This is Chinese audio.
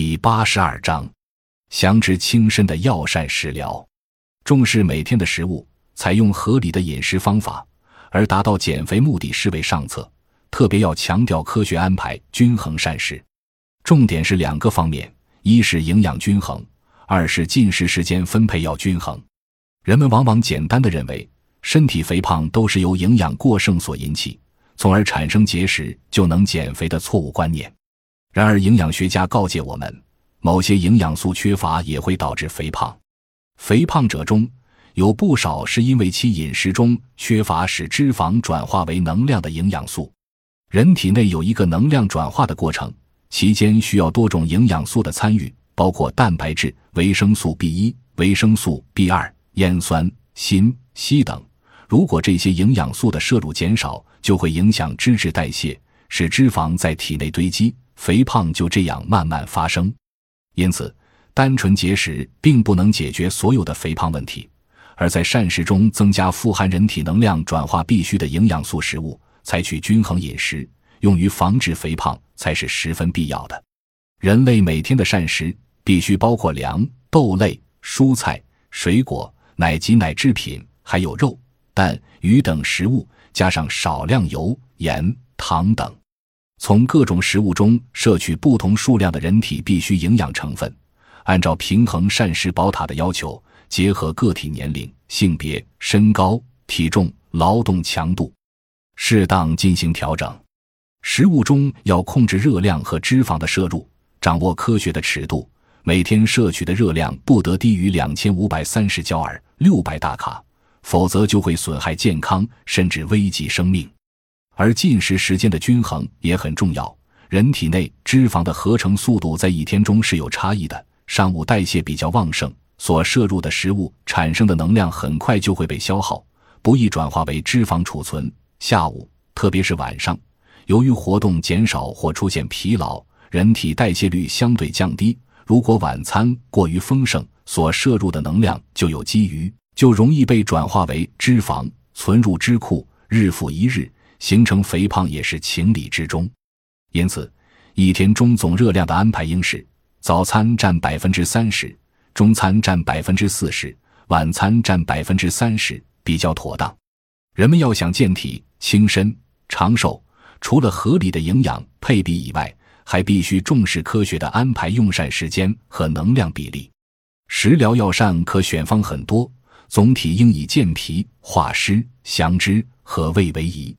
第八十二章，详知轻身的药膳食疗，重视每天的食物，采用合理的饮食方法，而达到减肥目的是为上策。特别要强调科学安排均衡膳食，重点是两个方面：一是营养均衡，二是进食时间分配要均衡。人们往往简单的认为，身体肥胖都是由营养过剩所引起，从而产生节食就能减肥的错误观念。然而，营养学家告诫我们，某些营养素缺乏也会导致肥胖。肥胖者中有不少是因为其饮食中缺乏使脂肪转化为能量的营养素。人体内有一个能量转化的过程，其间需要多种营养素的参与，包括蛋白质、维生素 B 一、维生素 B 二、烟酸、锌、硒等。如果这些营养素的摄入减少，就会影响脂质代谢，使脂肪在体内堆积。肥胖就这样慢慢发生，因此，单纯节食并不能解决所有的肥胖问题，而在膳食中增加富含人体能量转化必需的营养素食物，采取均衡饮食，用于防止肥胖才是十分必要的。人类每天的膳食必须包括粮、豆类、蔬菜、水果、奶及奶制品，还有肉、蛋、鱼等食物，加上少量油、盐、糖等。从各种食物中摄取不同数量的人体必需营养成分，按照平衡膳食宝塔的要求，结合个体年龄、性别、身高、体重、劳动强度，适当进行调整。食物中要控制热量和脂肪的摄入，掌握科学的尺度，每天摄取的热量不得低于两千五百三十焦耳（六百大卡），否则就会损害健康，甚至危及生命。而进食时间的均衡也很重要。人体内脂肪的合成速度在一天中是有差异的。上午代谢比较旺盛，所摄入的食物产生的能量很快就会被消耗，不易转化为脂肪储存。下午，特别是晚上，由于活动减少或出现疲劳，人体代谢率相对降低。如果晚餐过于丰盛，所摄入的能量就有积余，就容易被转化为脂肪存入脂库，日复一日。形成肥胖也是情理之中，因此，一天中总热量的安排应是：早餐占百分之三十，中餐占百分之四十，晚餐占百分之三十，比较妥当。人们要想健体、轻身、长寿，除了合理的营养配比以外，还必须重视科学的安排用膳时间和能量比例。食疗药膳可选方很多，总体应以健脾、化湿、降脂和胃为宜。